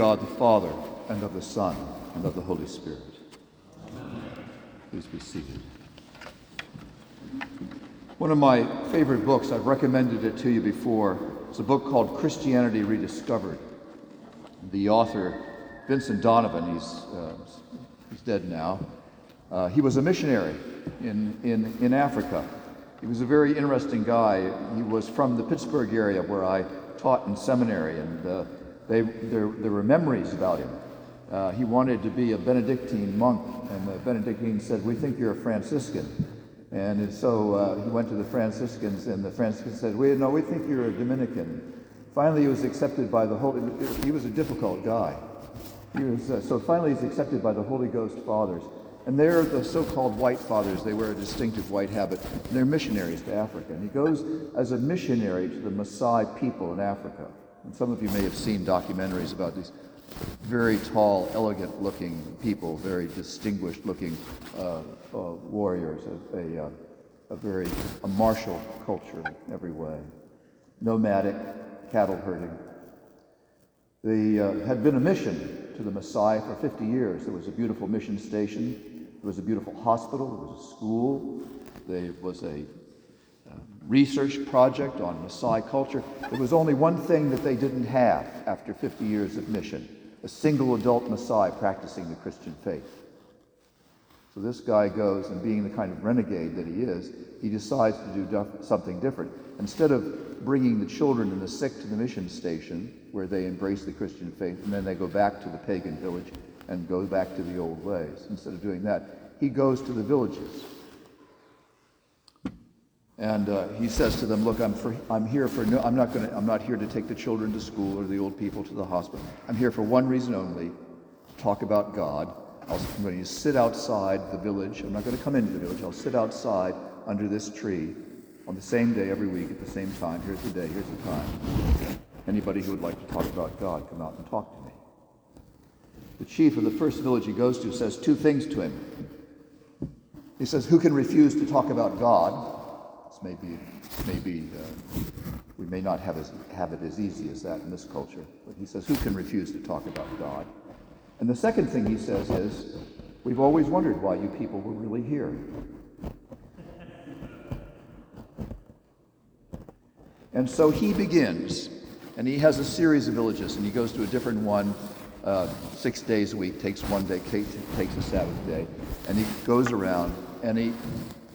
God, the Father, and of the Son, and of the Holy Spirit. Please be seated. One of my favorite books, I've recommended it to you before, it's a book called Christianity Rediscovered. The author, Vincent Donovan, he's, uh, he's dead now. Uh, he was a missionary in, in, in Africa. He was a very interesting guy. He was from the Pittsburgh area where I taught in seminary, and uh, they, there, there were memories about him. Uh, he wanted to be a Benedictine monk, and the Benedictine said, We think you're a Franciscan. And so uh, he went to the Franciscans, and the Franciscans said, "We no, we think you're a Dominican." Finally, he was accepted by the Holy. He was a difficult guy. He was uh, so finally he's accepted by the Holy Ghost Fathers, and they're the so-called White Fathers. They wear a distinctive white habit. They're missionaries to Africa, and he goes as a missionary to the Maasai people in Africa. Some of you may have seen documentaries about these very tall, elegant looking people, very distinguished looking uh, uh, warriors, a, a, uh, a, very a martial culture in every way, nomadic, cattle herding. They uh, had been a mission to the Maasai for 50 years. There was a beautiful mission station, there was a beautiful hospital, there was a school, there was a research project on Maasai culture. There was only one thing that they didn't have after 50 years of mission a single adult Maasai practicing the Christian faith. So this guy goes, and being the kind of renegade that he is, he decides to do something different. Instead of bringing the children and the sick to the mission station, where they embrace the Christian faith, and then they go back to the pagan village and go back to the old ways, instead of doing that, he goes to the villages and uh, he says to them, "Look, I'm, for, I'm here for no, I'm not going I'm not here to take the children to school or the old people to the hospital. I'm here for one reason only: talk about God. i am going to sit outside the village. I'm not going to come into the village. I'll sit outside under this tree on the same day every week at the same time. Here's the day. Here's the time. Anybody who would like to talk about God, come out and talk to me." The chief of the first village he goes to says two things to him. He says, "Who can refuse to talk about God?" Maybe, maybe uh, we may not have, as, have it as easy as that in this culture. But he says, who can refuse to talk about God? And the second thing he says is, we've always wondered why you people were really here. And so he begins, and he has a series of villages, and he goes to a different one uh, six days a week, takes one day, takes a Sabbath day, and he goes around and he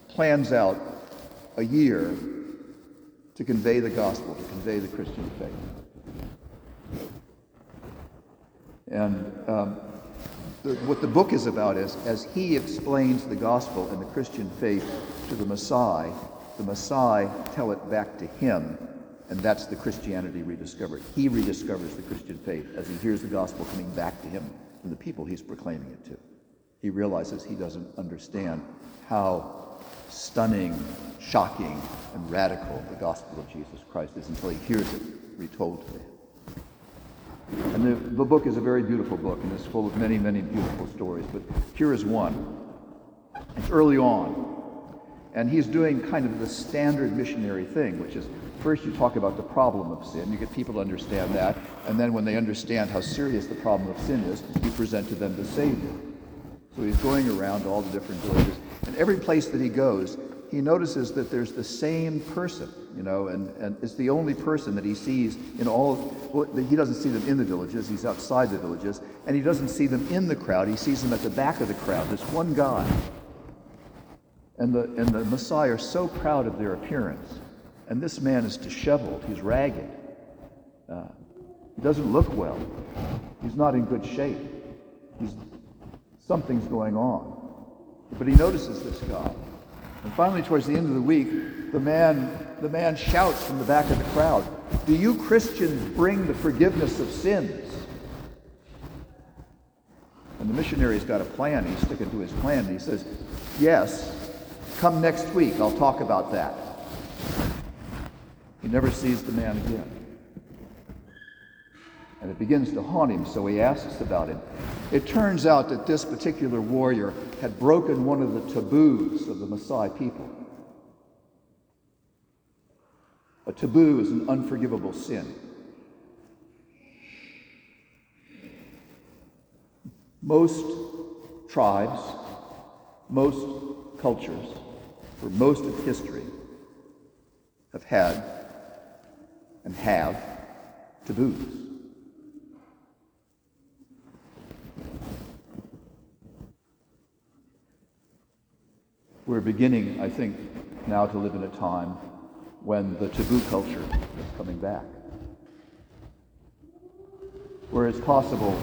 plans out a year to convey the gospel, to convey the Christian faith. And um, the, what the book is about is as he explains the gospel and the Christian faith to the Maasai, the Maasai tell it back to him, and that's the Christianity rediscovered. He rediscovers the Christian faith as he hears the gospel coming back to him from the people he's proclaiming it to. He realizes he doesn't understand how stunning, shocking, and radical the gospel of Jesus Christ is until he hears it retold to him. And the, the book is a very beautiful book and it's full of many, many beautiful stories. But here is one. It's early on. And he's doing kind of the standard missionary thing, which is first you talk about the problem of sin. You get people to understand that. And then when they understand how serious the problem of sin is, you present to them the Savior. So he's going around all the different villages. Every place that he goes, he notices that there's the same person, you know, and, and it's the only person that he sees in all, well, he doesn't see them in the villages, he's outside the villages, and he doesn't see them in the crowd, he sees them at the back of the crowd, this one guy. And the, and the Maasai are so proud of their appearance. And this man is disheveled, he's ragged. Uh, he doesn't look well. He's not in good shape. He's, something's going on. But he notices this guy. And finally, towards the end of the week, the man, the man shouts from the back of the crowd, Do you Christians bring the forgiveness of sins? And the missionary's got a plan. He's sticking to his plan. He says, Yes, come next week. I'll talk about that. He never sees the man again. And it begins to haunt him, so he asks about it. It turns out that this particular warrior had broken one of the taboos of the Maasai people. A taboo is an unforgivable sin. Most tribes, most cultures, for most of history, have had and have taboos. We're beginning, I think, now to live in a time when the taboo culture is coming back. Where it's possible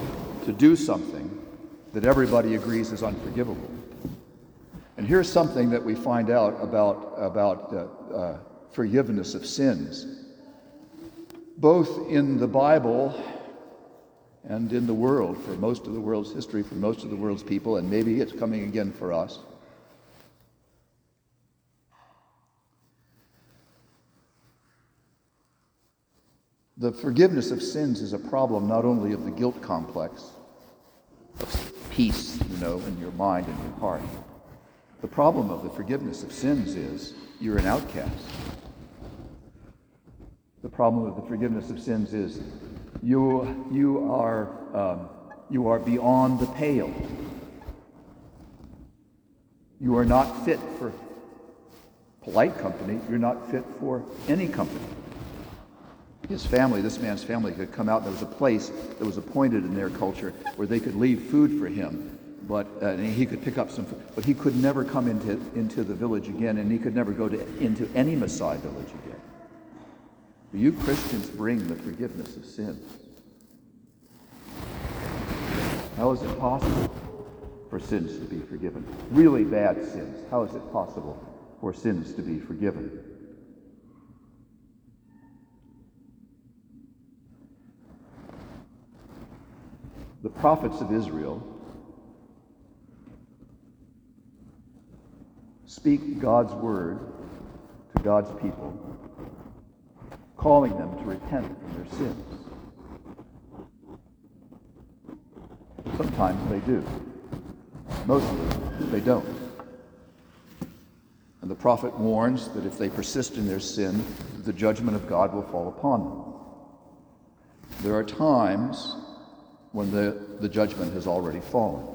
to do something that everybody agrees is unforgivable. And here's something that we find out about, about uh, uh, forgiveness of sins. Both in the Bible and in the world, for most of the world's history, for most of the world's people, and maybe it's coming again for us. The forgiveness of sins is a problem not only of the guilt complex, of peace, you know, in your mind and your heart. The problem of the forgiveness of sins is you're an outcast. The problem of the forgiveness of sins is you, you, are, um, you are beyond the pale. You are not fit for polite company. You're not fit for any company his family, this man's family, could come out. There was a place that was appointed in their culture where they could leave food for him, but uh, he could pick up some food. But he could never come into, into the village again, and he could never go to, into any Maasai village again. You Christians bring the forgiveness of sins. How is it possible for sins to be forgiven? Really bad sins. How is it possible for sins to be forgiven? The prophets of Israel speak God's word to God's people, calling them to repent from their sins. Sometimes they do. Mostly they don't. And the prophet warns that if they persist in their sin, the judgment of God will fall upon them. There are times when the, the judgment has already fallen.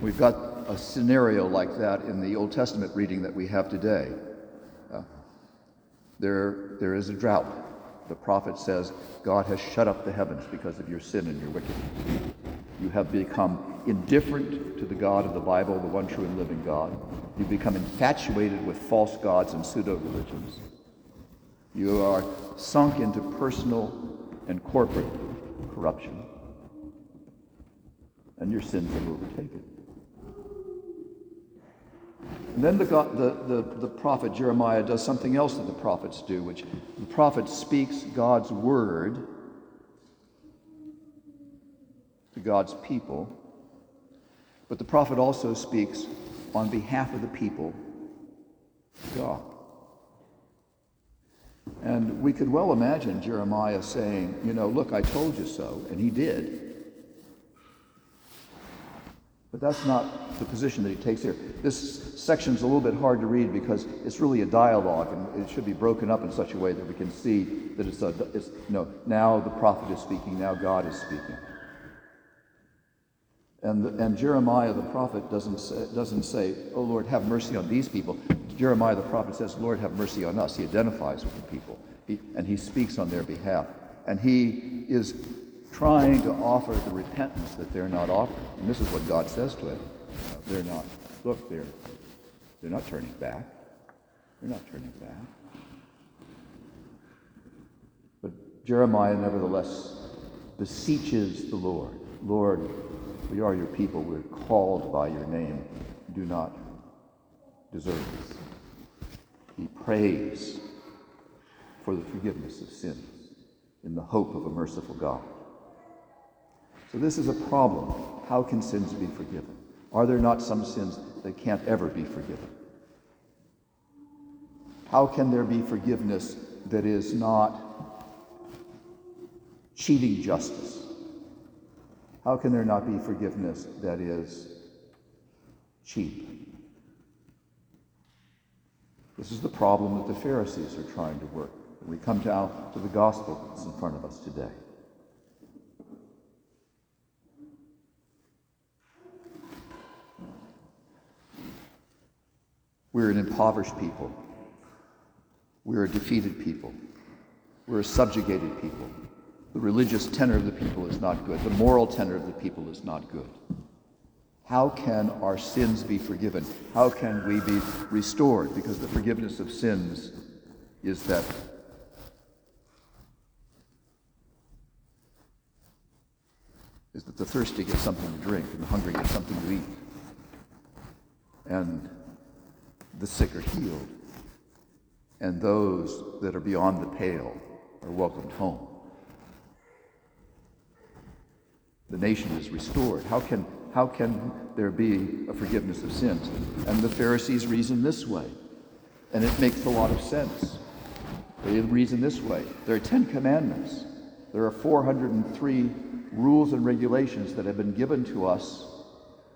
We've got a scenario like that in the Old Testament reading that we have today. Uh, there, there is a drought. The prophet says, God has shut up the heavens because of your sin and your wickedness. You have become indifferent to the God of the Bible, the one true and living God. You've become infatuated with false gods and pseudo religions. You are sunk into personal and corporate corruption, and your sins have overtaken. And then the, God, the, the, the prophet Jeremiah does something else that the prophets do, which the prophet speaks God's word to God's people, but the prophet also speaks on behalf of the people God. And we could well imagine Jeremiah saying, you know, look, I told you so, and he did. But that's not the position that he takes here. This section's a little bit hard to read because it's really a dialogue, and it should be broken up in such a way that we can see that it's, a, it's you know, now the prophet is speaking, now God is speaking. And, and Jeremiah the prophet doesn't say, doesn't say, Oh Lord, have mercy on these people. Jeremiah the prophet says, Lord, have mercy on us. He identifies with the people he, and he speaks on their behalf. And he is trying to offer the repentance that they're not offering. And this is what God says to him. Uh, they're not, look, they're, they're not turning back. They're not turning back. But Jeremiah nevertheless beseeches the Lord. Lord, we are your people. We're called by your name. Do not deserve this. He prays for the forgiveness of sins in the hope of a merciful God. So, this is a problem. How can sins be forgiven? Are there not some sins that can't ever be forgiven? How can there be forgiveness that is not cheating justice? How can there not be forgiveness that is cheap? This is the problem that the Pharisees are trying to work. We come down to the gospel that's in front of us today. We're an impoverished people. We're a defeated people. We're a subjugated people. The religious tenor of the people is not good. The moral tenor of the people is not good. How can our sins be forgiven? How can we be restored? Because the forgiveness of sins is that is that the thirsty get something to drink and the hungry get something to eat. And the sick are healed. And those that are beyond the pale are welcomed home. The nation is restored. How can, how can there be a forgiveness of sins? And the Pharisees reason this way. And it makes a lot of sense. They reason this way. There are Ten Commandments. There are 403 rules and regulations that have been given to us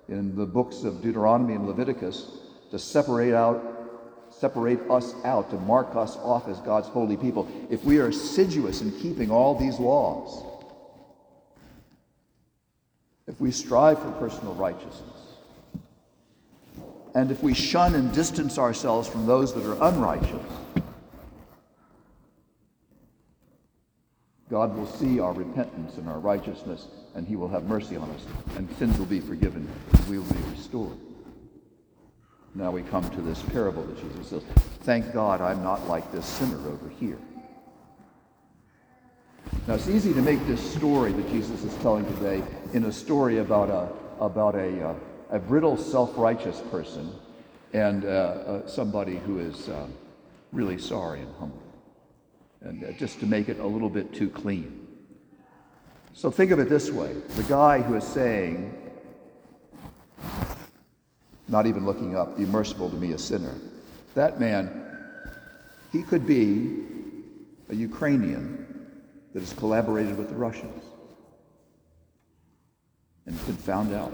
in the books of Deuteronomy and Leviticus to separate out separate us out to mark us off as God's holy people if we are assiduous in keeping all these laws if we strive for personal righteousness and if we shun and distance ourselves from those that are unrighteous God will see our repentance and our righteousness, and he will have mercy on us, and sins will be forgiven, and we will be restored. Now we come to this parable that Jesus says, Thank God I'm not like this sinner over here. Now it's easy to make this story that Jesus is telling today in a story about a, about a, uh, a brittle, self-righteous person and uh, uh, somebody who is uh, really sorry and humble and uh, just to make it a little bit too clean. So think of it this way the guy who is saying, not even looking up, be merciful to me, a sinner, that man, he could be a Ukrainian that has collaborated with the Russians and been found out.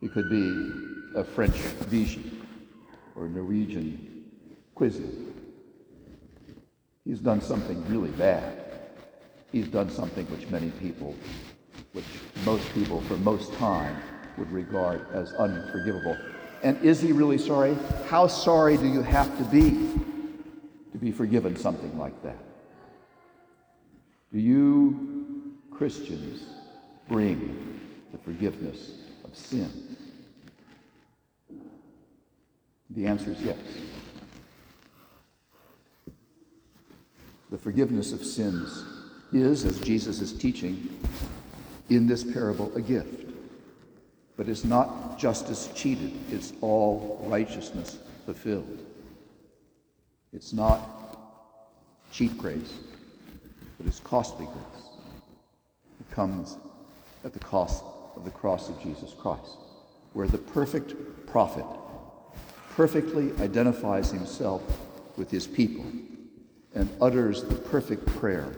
He could be a French Vichy or a Norwegian Quisling. He's done something really bad. He's done something which many people, which most people for most time would regard as unforgivable. And is he really sorry? How sorry do you have to be to be forgiven something like that? Do you, Christians, bring the forgiveness of sins? The answer is yes. The forgiveness of sins is, as Jesus is teaching in this parable, a gift. But it's not justice cheated, it's all righteousness fulfilled. It's not cheap grace, but it's costly grace. It comes at the cost of the cross of Jesus Christ, where the perfect prophet perfectly identifies himself with his people and utters the perfect prayer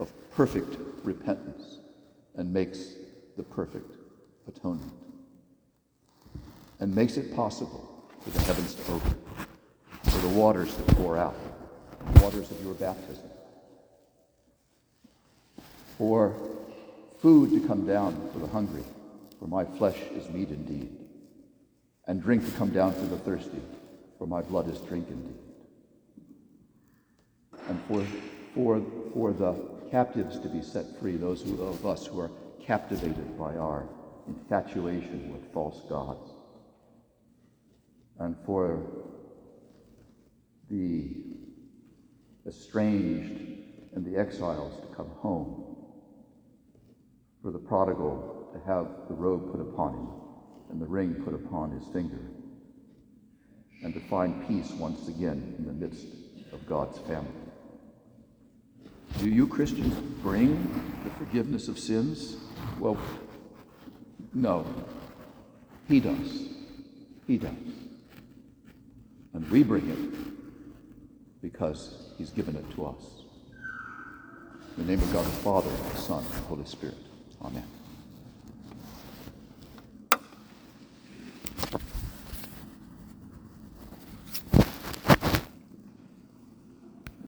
of perfect repentance and makes the perfect atonement and makes it possible for the heavens to open, the waters to pour out, the waters of your baptism, for food to come down for the hungry, for my flesh is meat indeed, and drink to come down for the thirsty, for my blood is drink indeed. And for, for, for the captives to be set free, those who, of us who are captivated by our infatuation with false gods, and for the estranged and the exiles to come home, for the prodigal to have the robe put upon him and the ring put upon his finger, and to find peace once again in the midst of God's family. Do you Christians bring the forgiveness of sins? Well, no. He does. He does. And we bring it because he's given it to us. In the name of God the Father, the Son, and the Holy Spirit. Amen.